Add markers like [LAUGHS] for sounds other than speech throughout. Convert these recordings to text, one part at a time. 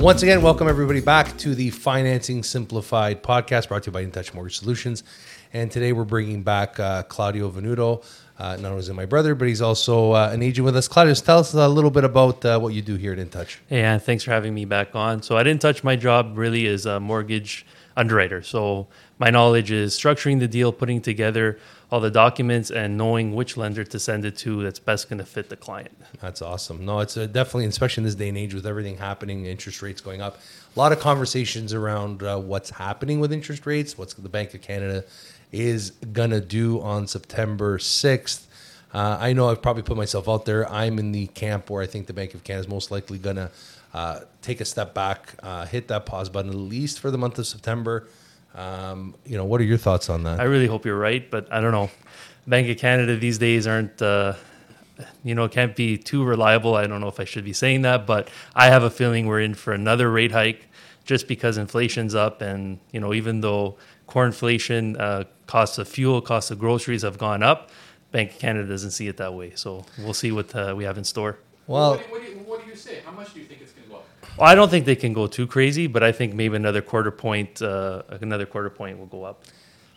Once again, welcome everybody back to the Financing Simplified podcast brought to you by InTouch Mortgage Solutions. And today we're bringing back uh, Claudio Venuto. Uh, not only is he my brother, but he's also uh, an agent with us. Claudio, tell us a little bit about uh, what you do here at InTouch. Yeah, thanks for having me back on. So, at InTouch, my job really is a mortgage underwriter. So, my knowledge is structuring the deal, putting together all the documents, and knowing which lender to send it to that's best going to fit the client. That's awesome. No, it's uh, definitely, especially in this day and age with everything happening, interest rates going up, a lot of conversations around uh, what's happening with interest rates, what's the Bank of Canada is going to do on September 6th. Uh, I know I've probably put myself out there. I'm in the camp where I think the Bank of Canada is most likely going to uh, take a step back, uh, hit that pause button at least for the month of September. Um, you know, what are your thoughts on that? I really hope you're right, but I don't know. Bank of Canada these days aren't, uh, you know, can't be too reliable. I don't know if I should be saying that, but I have a feeling we're in for another rate hike just because inflation's up. And, you know, even though core inflation, uh, costs of fuel, costs of groceries have gone up, Bank of Canada doesn't see it that way. So we'll see what uh, we have in store. Well, what, what, do you, what do you say? How much do you think it's going to go up? Well, I don't think they can go too crazy, but I think maybe another quarter point, uh, another quarter point will go up.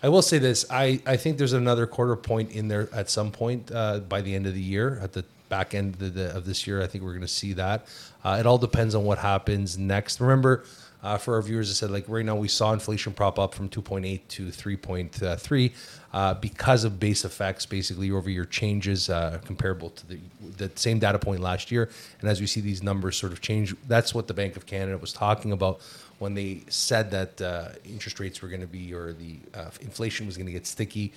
I will say this: I, I think there's another quarter point in there at some point uh, by the end of the year, at the back end of, the, of this year. I think we're going to see that. Uh, it all depends on what happens next. Remember, uh, for our viewers, I said like right now we saw inflation prop up from 2.8 to 3.3 uh, because of base effects, basically over year changes uh, comparable to the the same data point last year. And as we see these numbers sort of change, that's what the Bank of Canada was talking about when they said that uh, interest rates were going to be or the uh, inflation was going to get sticky.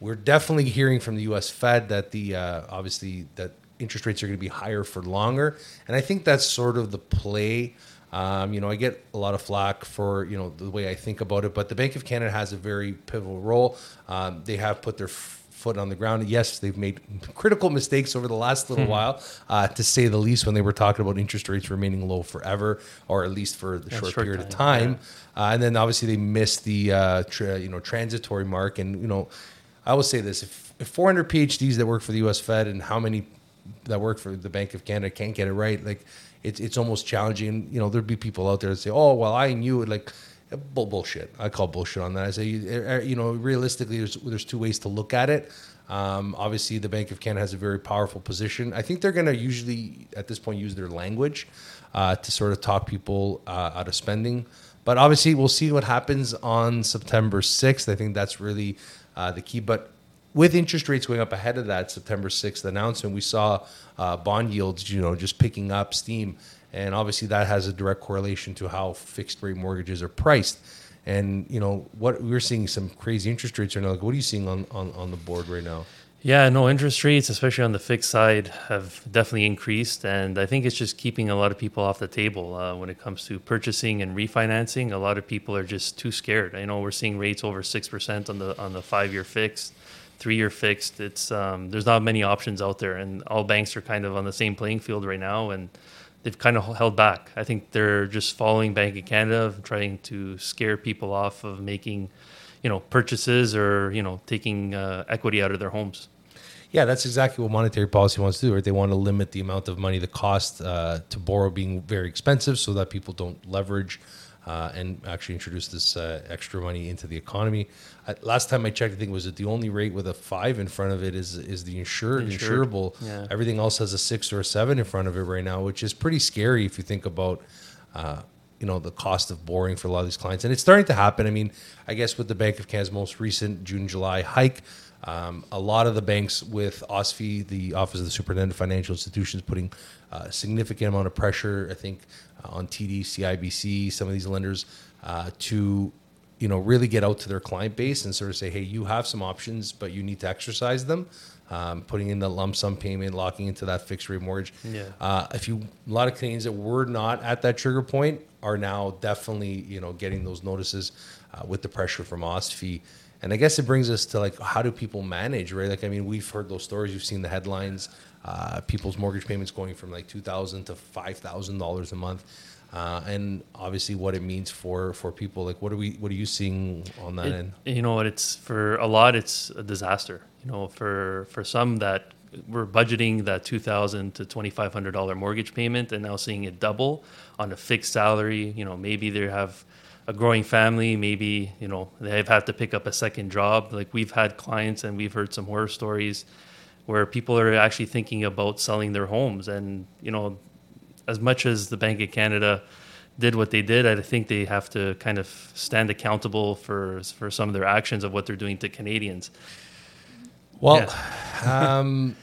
We're definitely hearing from the U.S. Fed that the uh, obviously that interest rates are going to be higher for longer, and I think that's sort of the play. Um, you know, I get a lot of flack for you know the way I think about it, but the Bank of Canada has a very pivotal role. Um, they have put their f- foot on the ground. Yes, they've made critical mistakes over the last little while, uh, to say the least, when they were talking about interest rates remaining low forever, or at least for the short, short period of time, time. Uh, and then obviously they missed the uh, tra- you know transitory mark. And you know, I will say this: if, if 400 PhDs that work for the U.S. Fed and how many that work for the Bank of Canada can't get it right, like it's it's almost challenging. You know, there'd be people out there that say, "Oh, well, I knew it." Like bull bullshit. I call bullshit on that. I say, you you know, realistically, there's there's two ways to look at it. Um, obviously, the Bank of Canada has a very powerful position. I think they're going to usually, at this point, use their language uh, to sort of talk people uh, out of spending. But obviously, we'll see what happens on September 6th. I think that's really uh, the key. But with interest rates going up ahead of that September 6th announcement, we saw uh, bond yields, you know, just picking up steam. And obviously, that has a direct correlation to how fixed rate mortgages are priced. And you know what we're seeing some crazy interest rates right now. Like, what are you seeing on, on, on the board right now? Yeah, no, interest rates, especially on the fixed side, have definitely increased. And I think it's just keeping a lot of people off the table uh, when it comes to purchasing and refinancing. A lot of people are just too scared. I know we're seeing rates over 6% on the, on the five year fixed, three year fixed. It's, um, there's not many options out there. And all banks are kind of on the same playing field right now. And they've kind of held back. I think they're just following Bank of Canada, trying to scare people off of making, you know, purchases or you know taking uh, equity out of their homes. Yeah, that's exactly what monetary policy wants to do. Right? They want to limit the amount of money, the cost uh, to borrow being very expensive, so that people don't leverage uh, and actually introduce this uh, extra money into the economy. Uh, last time I checked, I think was it the only rate with a five in front of it is is the insured, Insured, insurable. yeah. Everything else has a six or a seven in front of it right now, which is pretty scary if you think about. Uh, you know the cost of borrowing for a lot of these clients, and it's starting to happen. I mean, I guess with the Bank of Canada's most recent June July hike, um, a lot of the banks with OSFI, the Office of the Superintendent of Financial Institutions, putting uh, a significant amount of pressure, I think, uh, on TD, CIBC, some of these lenders, uh, to you know really get out to their client base and sort of say, hey, you have some options, but you need to exercise them. Um, putting in the lump sum payment, locking into that fixed rate mortgage. Yeah. Uh, if you a lot of Canadians that were not at that trigger point are now definitely you know getting those notices uh, with the pressure from OSFI. And I guess it brings us to like how do people manage, right? Like I mean, we've heard those stories, you've seen the headlines, uh, people's mortgage payments going from like two thousand to five thousand dollars a month, uh, and obviously what it means for for people. Like, what are we? What are you seeing on that It- end? you know what? It's for a lot. It's a disaster. You know, for for some that we're budgeting that two thousand to twenty five hundred dollar mortgage payment, and now seeing it double on a fixed salary. You know, maybe they have a growing family, maybe you know they've had to pick up a second job. Like we've had clients, and we've heard some horror stories where people are actually thinking about selling their homes, and you know, as much as the Bank of Canada did what they did, I think they have to kind of stand accountable for for some of their actions of what they're doing to Canadians. Well, [LAUGHS] um,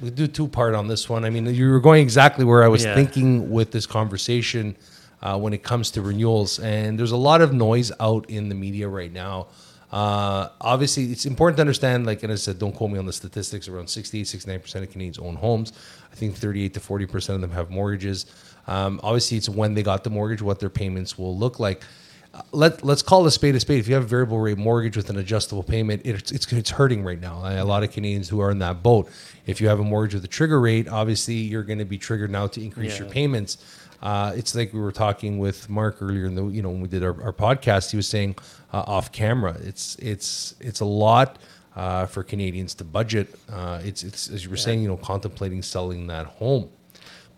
we do two part on this one. I mean, you were going exactly where I was Yeah. thinking with this conversation uh, when it comes to renewals, and there's a lot of noise out in the media right now. Uh, obviously, it's important to understand, like, and I said, don't quote me on the statistics, around 68, 69% of Canadians own homes. I think 38 to 40% of them have mortgages. Um, obviously, it's when they got the mortgage, what their payments will look like let let's call a spade a spade. If you have a variable rate mortgage with an adjustable payment, it's it's, it's hurting right now. A lot of Canadians who are in that boat. If you have a mortgage with a trigger rate, obviously you're going to be triggered now to increase your payments. Uh, it's like we were talking with Mark earlier in the you know when we did our, our podcast. He was saying uh, off camera, it's it's it's a lot uh, for Canadians to budget. Uh, it's it's as you were saying, you know, contemplating selling that home.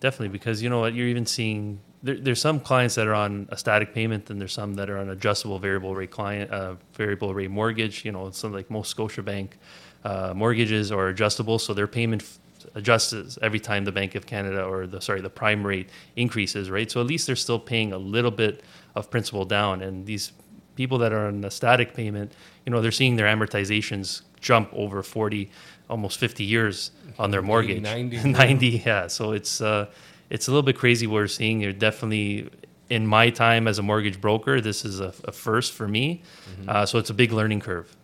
Definitely, because you know what, you're even seeing there, there's some clients that are on a static payment, and there's some that are on adjustable variable rate client, uh, variable rate mortgage. You know, some like most Scotiabank uh, mortgages are adjustable, so their payment f- adjusts every time the Bank of Canada or the sorry the prime rate increases, right? So at least they're still paying a little bit of principal down, and these people that are on a static payment, you know, they're seeing their amortizations jump over 40 almost 50 years on their mortgage 90. [LAUGHS] 90 yeah so it's uh it's a little bit crazy what we're seeing you're definitely in my time as a mortgage broker this is a, a first for me uh, so it's a big learning curve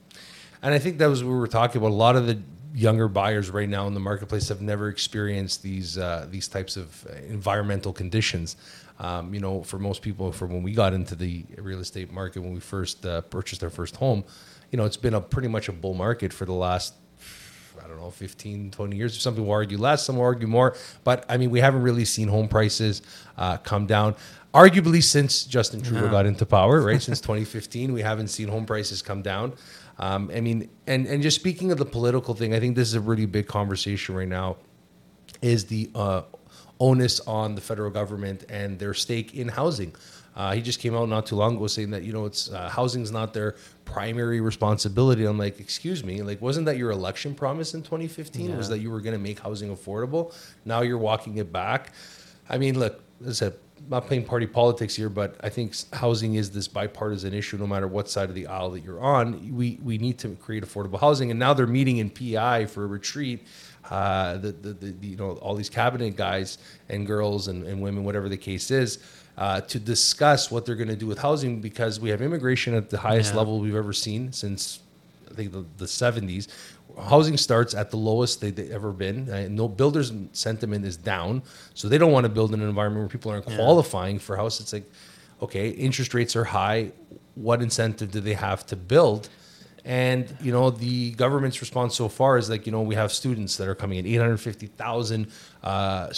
And I think that was what we were talking about. A lot of the younger buyers right now in the marketplace have never experienced these uh, these types of uh, environmental conditions. Um, you know, for most people, from when we got into the real estate market when we first uh, purchased our first home, you know, it's been a pretty much a bull market for the last don't know, 15, 20 years. Some people argue less, some will argue more. But I mean, we haven't really seen home prices uh, come down. Arguably, since Justin Trudeau No. got into power, right? since 2015, we haven't seen home prices come down. Um, I mean, and, and just speaking of the political thing, I think this is a really big conversation right now is the uh, onus on the federal government and their stake in housing. Uh, he just came out not too long ago saying that you know it's uh, housing's not their primary responsibility. I'm like, excuse me, like wasn't that your election promise in 2015? Was that you were going to make housing affordable? Now you're walking it back. I mean, look, as I said, I'm not playing party politics here, but I think housing is this bipartisan issue. No matter what side of the aisle that you're on, we we need to create affordable housing. And now they're meeting in PEI for a retreat. Uh, the, the, the, you know all these cabinet guys and girls and, and women, whatever the case is, uh, to discuss what they're going to do with housing because we have immigration at the highest Yeah. level we've ever seen since I think the, the 70s. Housing starts at the lowest they, they've ever been. Uh, no builders sentiment is down, so they don't want to build in an environment where people aren't qualifying for house. It's like, okay, interest rates are high. What incentive do they have to build? And you know the government's response so far is like you know we have students that are coming in 850,000 uh,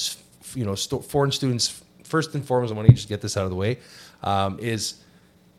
you know sto- foreign students. First and foremost, I want to just get this out of the way. Um, is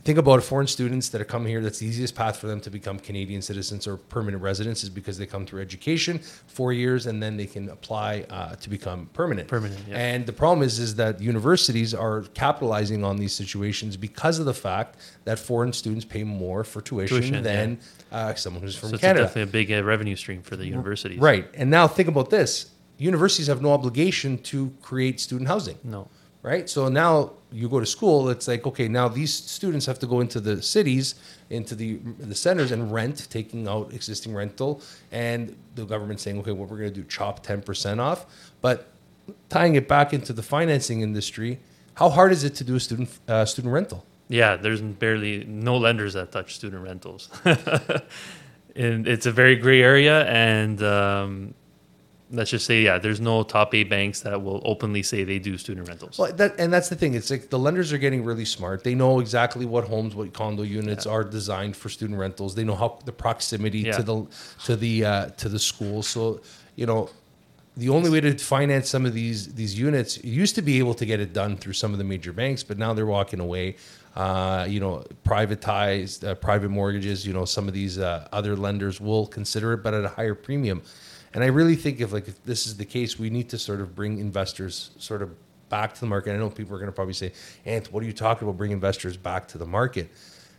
think about foreign students that are coming here. That's the easiest path for them to become Canadian citizens or permanent residents is because they come through education, four years, and then they can apply uh, to become permanent. Permanent, yeah. And the problem is, is that universities are capitalizing on these situations because of the fact that foreign students pay more for tuition, Tuition, than uh, someone who's from so it's Canada. definitely a big uh, revenue stream for the universities Right. And now think about this: universities have no obligation to create student housing no right? So now you go to school, it's like okay, now these students have to go into the cities, into the the centers and rent, taking out existing rental, and the government saying, okay, what we're going to do, chop ten percent off, but tying it back into the financing industry, how hard is it to do a student uh, student rental? Yeah, there's barely no lenders that touch student rentals. [LAUGHS] and it's a very gray area. And um, let's just say, yeah, there's no top eight banks that will openly say they do student rentals. Well, that, and that's the thing. It's like the lenders are getting really smart. They know exactly what homes, what condo units are designed for student rentals. They know how the proximity Yeah. to the to the uh, to the school. So you know, the only way to finance some of these these units you used to be able to get it done through some of the major banks, but now they're walking away. Uh, you know, privatized uh, private mortgages. You know, some of these uh, other lenders will consider it, but at a higher premium. And I really think if like if this is the case, we need to sort of bring investors sort of back to the market. I know people are going to probably say, "Ant, what are you talking about? Bring investors back to the market?"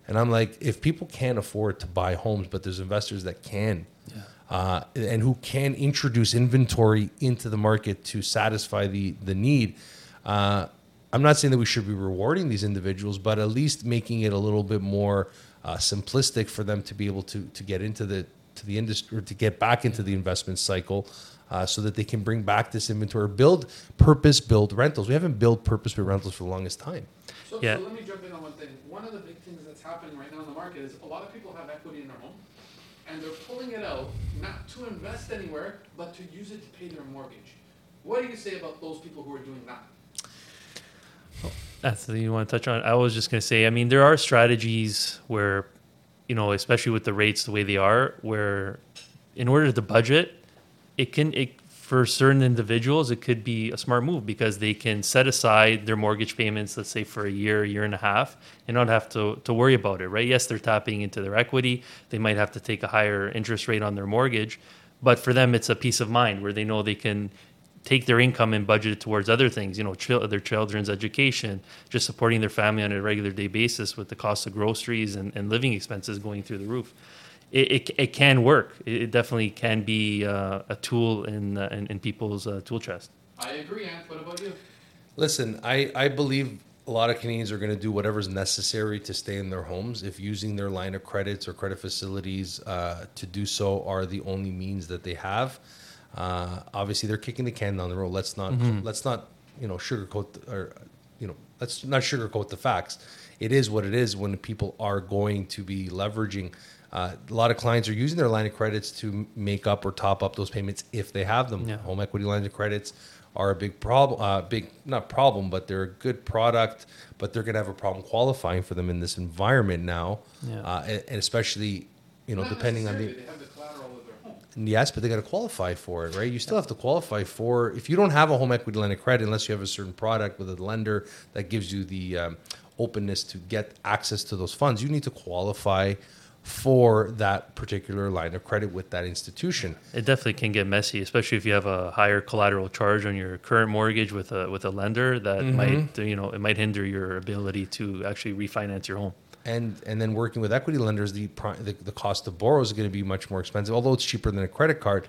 And I'm like, if people can't afford to buy homes, but there's investors that can, uh, and who can introduce inventory into the market to satisfy the the need. Uh, I'm not saying that we should be rewarding these individuals, but at least making it a little bit more uh, simplistic for them to be able to to get into the to the industry or to get back into the investment cycle. Uh, so that they can bring back this inventory, build purpose-built rentals. We haven't built purpose-built rentals for the longest time. So, Yeah. so let me jump in on one thing. One of the big things that's happening right now in the market is a lot of people have equity in their home, and they're pulling it out not to invest anywhere, but to use it to pay their mortgage. What do you say about those people who are doing that? That's the thing you want to touch on. I was just going to say, I mean, there are strategies where, you know, especially with the rates the way they are, where in order to budget, it can it for certain individuals it could be a smart move because they can set aside their mortgage payments, let's say for a year, year and a half, and not have to to worry about it, right? Yes, they're tapping into their equity. They might have to take a higher interest rate on their mortgage, but for them it's a peace of mind where they know they can take their income and budget it towards other things, you know, chil- their children's education, just supporting their family on a regular day basis with the cost of groceries and, and living expenses going through the roof. It, it, it can work. It, it definitely can be uh, a tool in, uh, in, in people's uh, tool chest. I agree, Ant. What about you? Listen, I, I believe a lot of Canadians are going to do whatever's necessary to stay in their homes. If using their line of credits or credit facilities uh, to do so are the only means that they have, uh, obviously they're kicking the can down the road. Let's not let's not you know sugarcoat the, or you know let's not sugarcoat the facts. It is what it is when people are going to be leveraging. Uh, a lot of clients are using their line of credits to make up or top up those payments if they have them. Yeah. Home equity lines of credits are a big problem. Uh, big not problem, but they're a good product. But they're going to have a problem qualifying for them in this environment now, Yeah. uh, and, and especially you know Not depending on the necessarily, They have the collateral of their home. Yes, but they got to qualify for it, right? You still have to qualify for if you don't have a home equity line of credit, unless you have a certain product with a lender that gives you the um, openness to get access to those funds. You need to qualify for that particular line of credit with that institution. It definitely can get messy, especially if you have a higher collateral charge on your current mortgage with a with a lender that might you know it might hinder your ability to actually refinance your home. And and then working with equity lenders, the the, the cost of borrow is going to be much more expensive. Although it's cheaper than a credit card,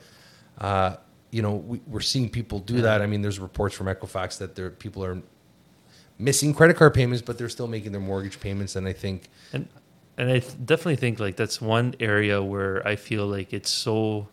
uh, you know we, we're seeing people do that. I mean, there's reports from Equifax that there people are missing credit card payments, but they're still making their mortgage payments. And I think and and I th- definitely think like that's one area where I feel like it's so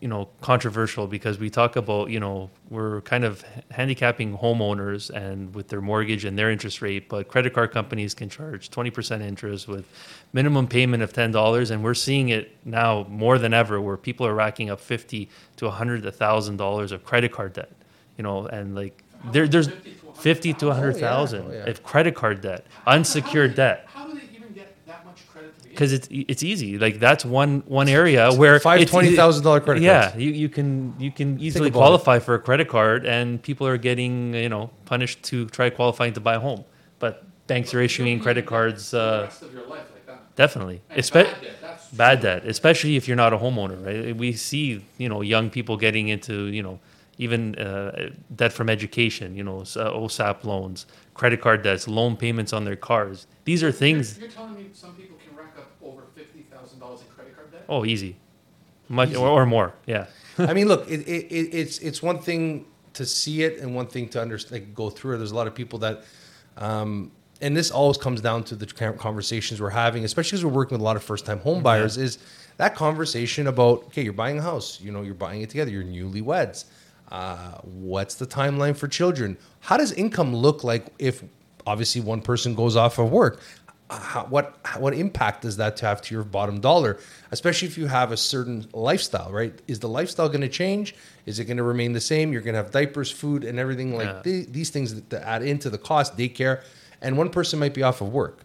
you know controversial because we talk about you know we're kind of handicapping homeowners and with their mortgage and their interest rate but credit card companies can charge 20% interest with minimum payment of $10 and we're seeing it now more than ever where people are racking up 50 to 100 thousand dollars of credit card debt you know and like there, there's 50 to 100,000 Oh, yeah. of credit card debt unsecured debt How do they even get that much credit to begin because it's it's easy. Like that's one one area where five it's- $20,000 credit Yeah, cards. you, you can you can easily about it. qualify for a credit card, and people are getting you know punished to try qualifying to buy a home. But banks are issuing credit cards. the Uh, of your life like that? definitely, Espe- bad debt, bad debt, especially if you're not a homeowner. Right? We see you know young people getting into you know even uh, debt from education. You know uh, OSAP loans, credit card debts, loan payments on their cars. These are things. You're, you're telling me some people can rack up over fifty thousand dollars in credit card debt? Oh, easy, much Or, or more. Yeah. I mean, look, it, it, it, it's it's one thing to see it and one thing to understand, like, go through it. There's a lot of people that, um, and this always comes down to the conversations we're having, especially as we're working with a lot of first time home buyers. Is that conversation about okay, you're buying a house, you know, you're buying it together, you're newlyweds. Uh, what's the timeline for children? How does income look like if obviously one person goes off of work? How, what what impact does that have to your bottom dollar especially if you have a certain lifestyle right? Is the lifestyle going to change? Is it going to remain the same? You're going to have diapers food and everything like Yeah. the, these things that, that add into the cost daycare and one person might be off of work.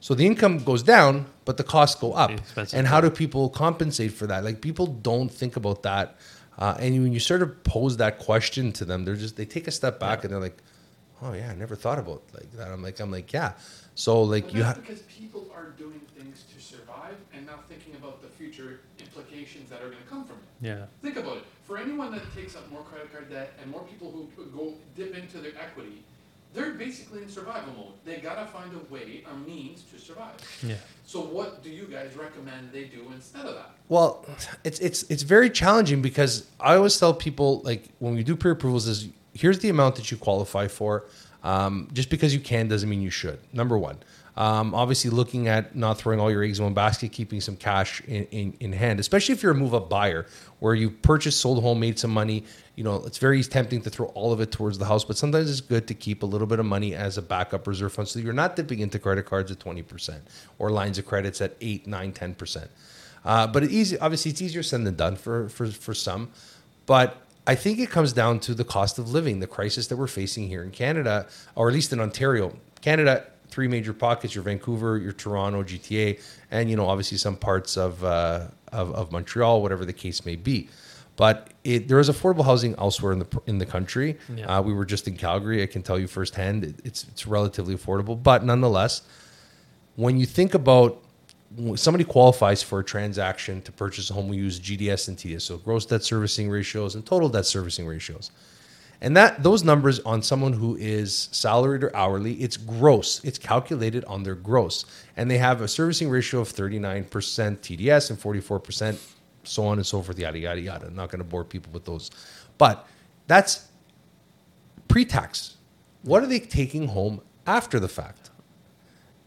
So the income goes down but the costs go up. And how do people compensate for that? Like people don't think about that uh, and when you sort of pose that question to them they're just they take a step back and they're like oh yeah, I never thought about like that. I'm like, I'm like, yeah. So like But you have. because people are doing things to survive and not thinking about the future implications that are going to come from it. Yeah. Think about it. For anyone that takes up more credit card debt and more people who go dip into their equity, they're basically in survival mode. They gotta find a way, a means to survive. Yeah. So what do you guys recommend they do instead of that? Well, it's it's it's very challenging because I always tell people like when we do pre-approvals is here's the amount that you qualify for. Um, just because you can doesn't mean you should. Number one, um, obviously looking at not throwing all your eggs in one basket, keeping some cash in, in, in hand, especially if you're a move-up buyer where you purchased, sold home, made some money. You know, it's very tempting to throw all of it towards the house, but sometimes it's good to keep a little bit of money as a backup reserve fund so you're not dipping into credit cards at 20% or lines of credits at 8, 9, 10%. Uh, but it easy, obviously, it's easier said than done for, for, for some. But I think it comes down to the cost of living, the crisis that we're facing here in Canada, or at least in Ontario. Canada, three major pockets: your Vancouver, your Toronto, GTA, and you know, obviously some parts of uh, of, of Montreal, whatever the case may be. But it, there is affordable housing elsewhere in the in the country. Yeah. Uh, we were just in Calgary. I can tell you firsthand, it, it's it's relatively affordable. But nonetheless, when you think about somebody qualifies for a transaction to purchase a home, we use GDS and TDS, so gross debt servicing ratios and total debt servicing ratios. And that those numbers on someone who is salaried or hourly, it's gross. It's calculated on their gross. And they have a servicing ratio of 39% TDS and 44%, so on and so forth, yada, yada, yada. I'm not going to bore people with those. But that's pre tax. What are they taking home after the fact?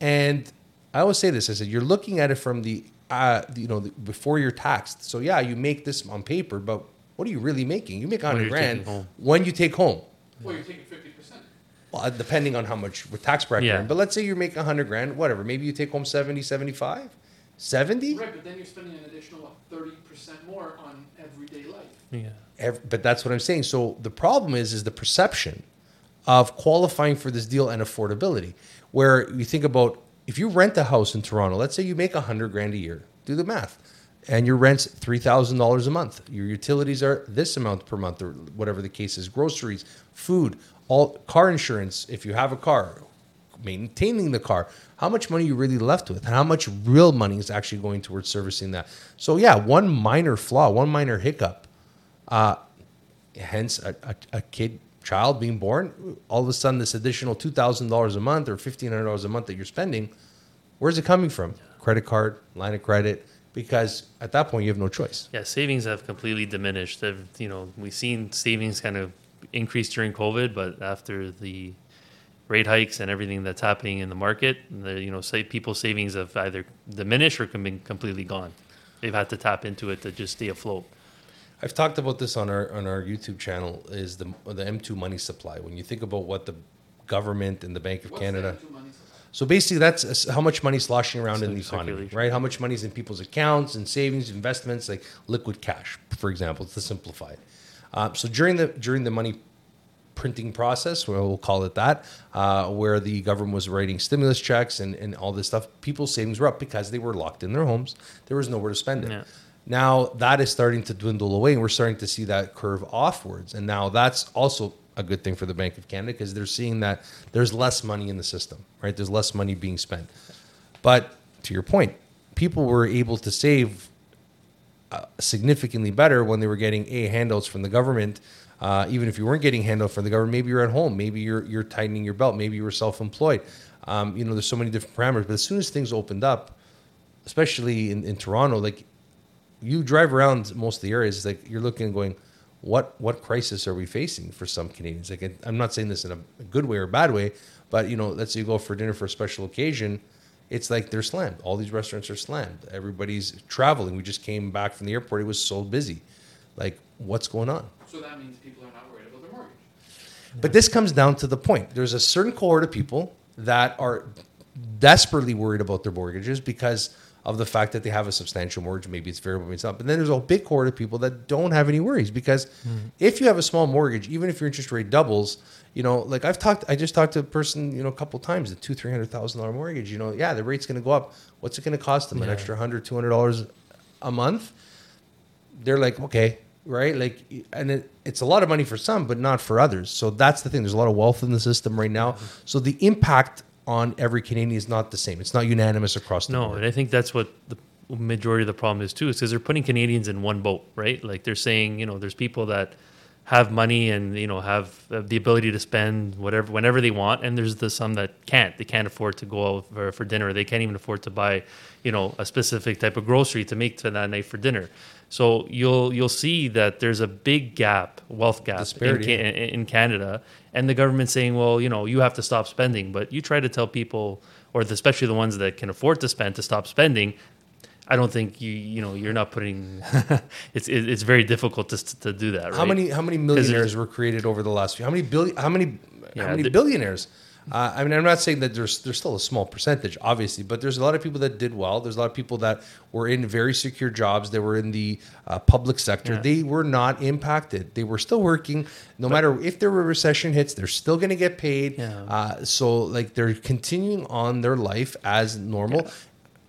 And I always say this: I said you're looking at it from the, uh, you know, the, before you're taxed. So yeah, you make this on paper, but what are you really making? You make hundred you're grand when you take home. Well, you're taking fifty percent. Well, uh, depending on how much with tax bracket. Yeah. you're in. But let's say you make hundred grand, whatever. Maybe you take home 70, 75, 70. Right, but then you're spending an additional thirty percent more on everyday life. Yeah. Ev- but that's what I'm saying. So the problem is, is the perception of qualifying for this deal and affordability. Where you think about if you rent a house in Toronto, let's say you make a hundred grand a year, do the math, and your rent's three thousand dollars a month. Your utilities are this amount per month, or whatever the case is. Groceries, food, all car insurance if you have a car, maintaining the car. How much money you really left with, and how much real money is actually going towards servicing that? So yeah, one minor flaw, one minor hiccup uh, hence a, a, a kid child being born all of a sudden this additional $2000 a month or $1500 a month that you're spending where's it coming from credit card line of credit because at that point you have no choice Yeah, savings have completely diminished. They've, you know, we've seen savings kind of increase during COVID, but after the rate hikes and everything that's happening in the market, the you know, say people's savings have either diminished or can be completely gone. They've had to tap into it to just stay afloat. I've talked about this on our on our YouTube channel is the the M2 money supply when you think about what the government and the Bank of What's Canada the two money supply? So basically, that's how much money's sloshing around in the So economy, right? How much money's in people's accounts and savings, investments, like liquid cash, for example, to simplify it. Um, so during the during the money printing process, well, we'll call it that, uh, where the government was writing stimulus checks and, and all this stuff, people's savings were up because they were locked in their homes. There was nowhere to spend it. Yeah. Now that is starting to dwindle away, and we're starting to see that curve offwards. And now that's also a good thing for the Bank of Canada because they're seeing that there's less money in the system, right? There's less money being spent. But to your point, people were able to save uh, significantly better when they were getting a handouts from the government. Uh, even if you weren't getting handout from the government, maybe you're at home, maybe you're you're tightening your belt, maybe you were self-employed. Um, you know, there's so many different parameters. But as soon as things opened up, especially in, in Toronto, like you drive around most of the areas, like you're looking and going, what what crisis are we facing for some Canadians? Like I'm not saying this in a good way or a bad way, but you know, let's say you go for dinner for a special occasion, it's like they're slammed. All these restaurants are slammed. Everybody's traveling. We just came back from the airport. It was so busy. Like, what's going on? So that means people are not worried about their mortgage. But this comes down to the point. There's a certain cohort of people that are desperately worried about their mortgages because of the fact that they have a substantial mortgage. Maybe it's variable, maybe it's not. But then there's a big cohort of people that don't have any worries because mm-hmm. if you have a small mortgage, even if your interest rate doubles, you know, like I've talked, I just talked to a person, you know, a couple times, a two, three hundred thousand dollar mortgage. You know, yeah, the rate's going to go up. What's it going to cost them? An extra hundred, two hundred dollars a month? they're like, okay, right? Like, and it, it's a lot of money for some, but not for others. So that's the thing. There's a lot of wealth in the system right now. Mm-hmm. So the impact on every Canadian is not the same. It's not unanimous across the No, board. No, and I think that's what the majority of the problem is too, is because they're putting Canadians in one boat, right? Like they're saying, you know, there's people that have money and you know have the ability to spend whatever whenever they want, and there's the some that can't. They can't afford to go out for, for dinner. They can't even afford to buy, you know, a specific type of grocery to make to that night for dinner. So you'll you'll see that there's a big gap, wealth gap in, Ca- in Canada, and the government saying, well, you know, you have to stop spending. But you try to tell people, or the, especially the ones that can afford to spend, to stop spending. I don't think you you know you're not putting. [LAUGHS] it's it, it's very difficult to to do that. How many how many millionaires were created over the last few? How many billion? How many Yeah, how many the- billionaires? Uh, I mean, I'm not saying that there's there's still a small percentage, obviously, but there's a lot of people that did well. There's a lot of people that were in very secure jobs. They were in the uh, public sector. Yeah. They were not impacted. They were still working. No matter if there were recession hits, they're still going to get paid. Yeah. Uh, so like they're continuing on their life as normal.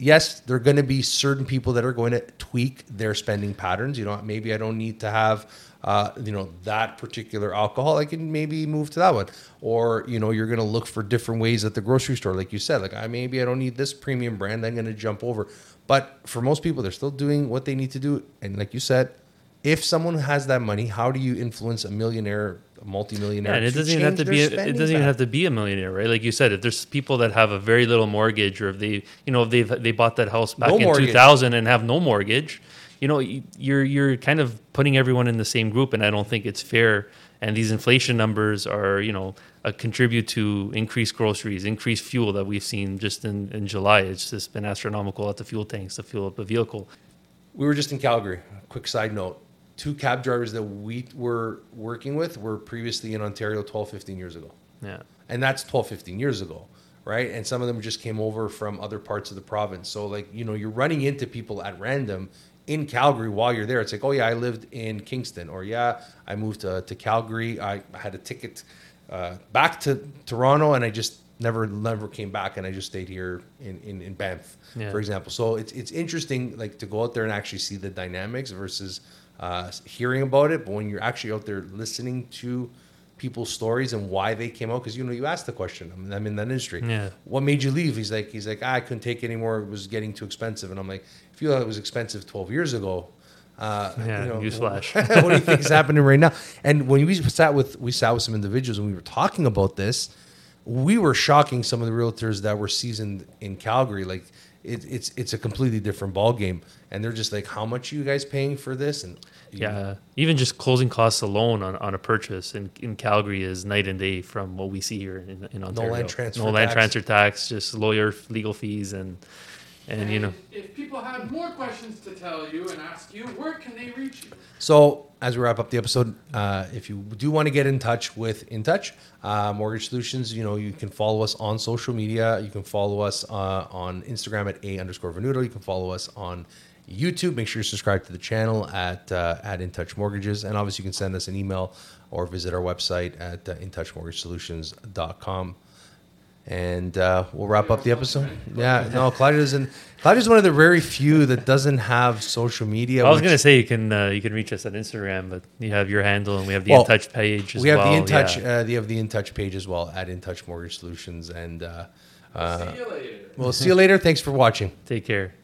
Yes, there are going to be certain people that are going to tweak their spending patterns. You know, maybe I don't need to have, uh, you know, that particular alcohol. I can maybe move to that one. Or, you know, you're going to look for different ways at the grocery store, like you said. Like, I maybe I don't need this premium brand. I'm going to jump over. But for most people, they're still doing what they need to do. And like you said, if someone has that money, how do you influence a millionaire, a multimillionaire? Yeah, and it doesn't even have to be. A, it doesn't even have to be a millionaire, right? Like you said, if there's people that have a very little mortgage, or if they, you know, if they they bought that house back No in mortgage. 2000 and have no mortgage, you know, you're you're kind of putting everyone in the same group, and I don't think it's fair. And these inflation numbers are, you know, a contribute to increased groceries, increased fuel that we've seen just in, in July. It's just been astronomical at the fuel tanks to fuel up a vehicle. We were just in Calgary. Quick side note. Two cab drivers that we were working with were previously in Ontario 12, 15 years ago. Yeah. And that's 12, 15 years ago, right? And some of them just came over from other parts of the province. So, like, you know, you're running into people at random in Calgary while you're there. It's like, oh, yeah, I lived in Kingston. Or, yeah, I moved to, to Calgary. I had a ticket uh, back to Toronto and I just never never came back and I just stayed here in, in, in Banff, Yeah. for example. So it's it's interesting like to go out there and actually see the dynamics versus uh, hearing about it. But when you're actually out there listening to people's stories and why they came out, because you know you asked the question. I mean, I'm in that industry. Yeah. What made you leave? He's like he's like ah, I couldn't take it anymore. It was getting too expensive. And I'm like, if you thought it was expensive 12 years ago. Uh, Yeah, you know, newsflash. [LAUGHS] what do you think is happening right now? And when we sat with we sat with some individuals and we were talking about this, we were shocking some of the realtors that were seasoned in Calgary. Like it, it's it's a completely different ball game, and they're just like, "How much are you guys paying for this?" And Yeah, even just closing costs alone on, on a purchase in, in Calgary is night and day from what we see here in, in Ontario. No land transfer no land tax. transfer tax, just lawyer legal fees and and you know If people have more questions to tell you and ask you, where can they reach you? So as we wrap up the episode, uh, if you do want to get in touch with In Touch uh, Mortgage Solutions, you know you can follow us on social media. You can follow us uh, on Instagram at a underscore Venuto. You can follow us on YouTube. Make sure you subscribe to the channel at uh, at In Touch Mortgages, and obviously you can send us an email or visit our website at uh, intouchmortgagesolutions.com. And uh, we'll wrap up the episode. Yeah, no, Claudio doesn't. Claudio's one of the very few that doesn't have social media. I was which- gonna say you can uh, you can reach us on Instagram, but you have your handle and we have the Well, in touch page as we have well. the in touch yeah. uh, we have the in touch page as well at in touch mortgage solutions and uh, uh, See you later. we'll see you later thanks for watching Take care.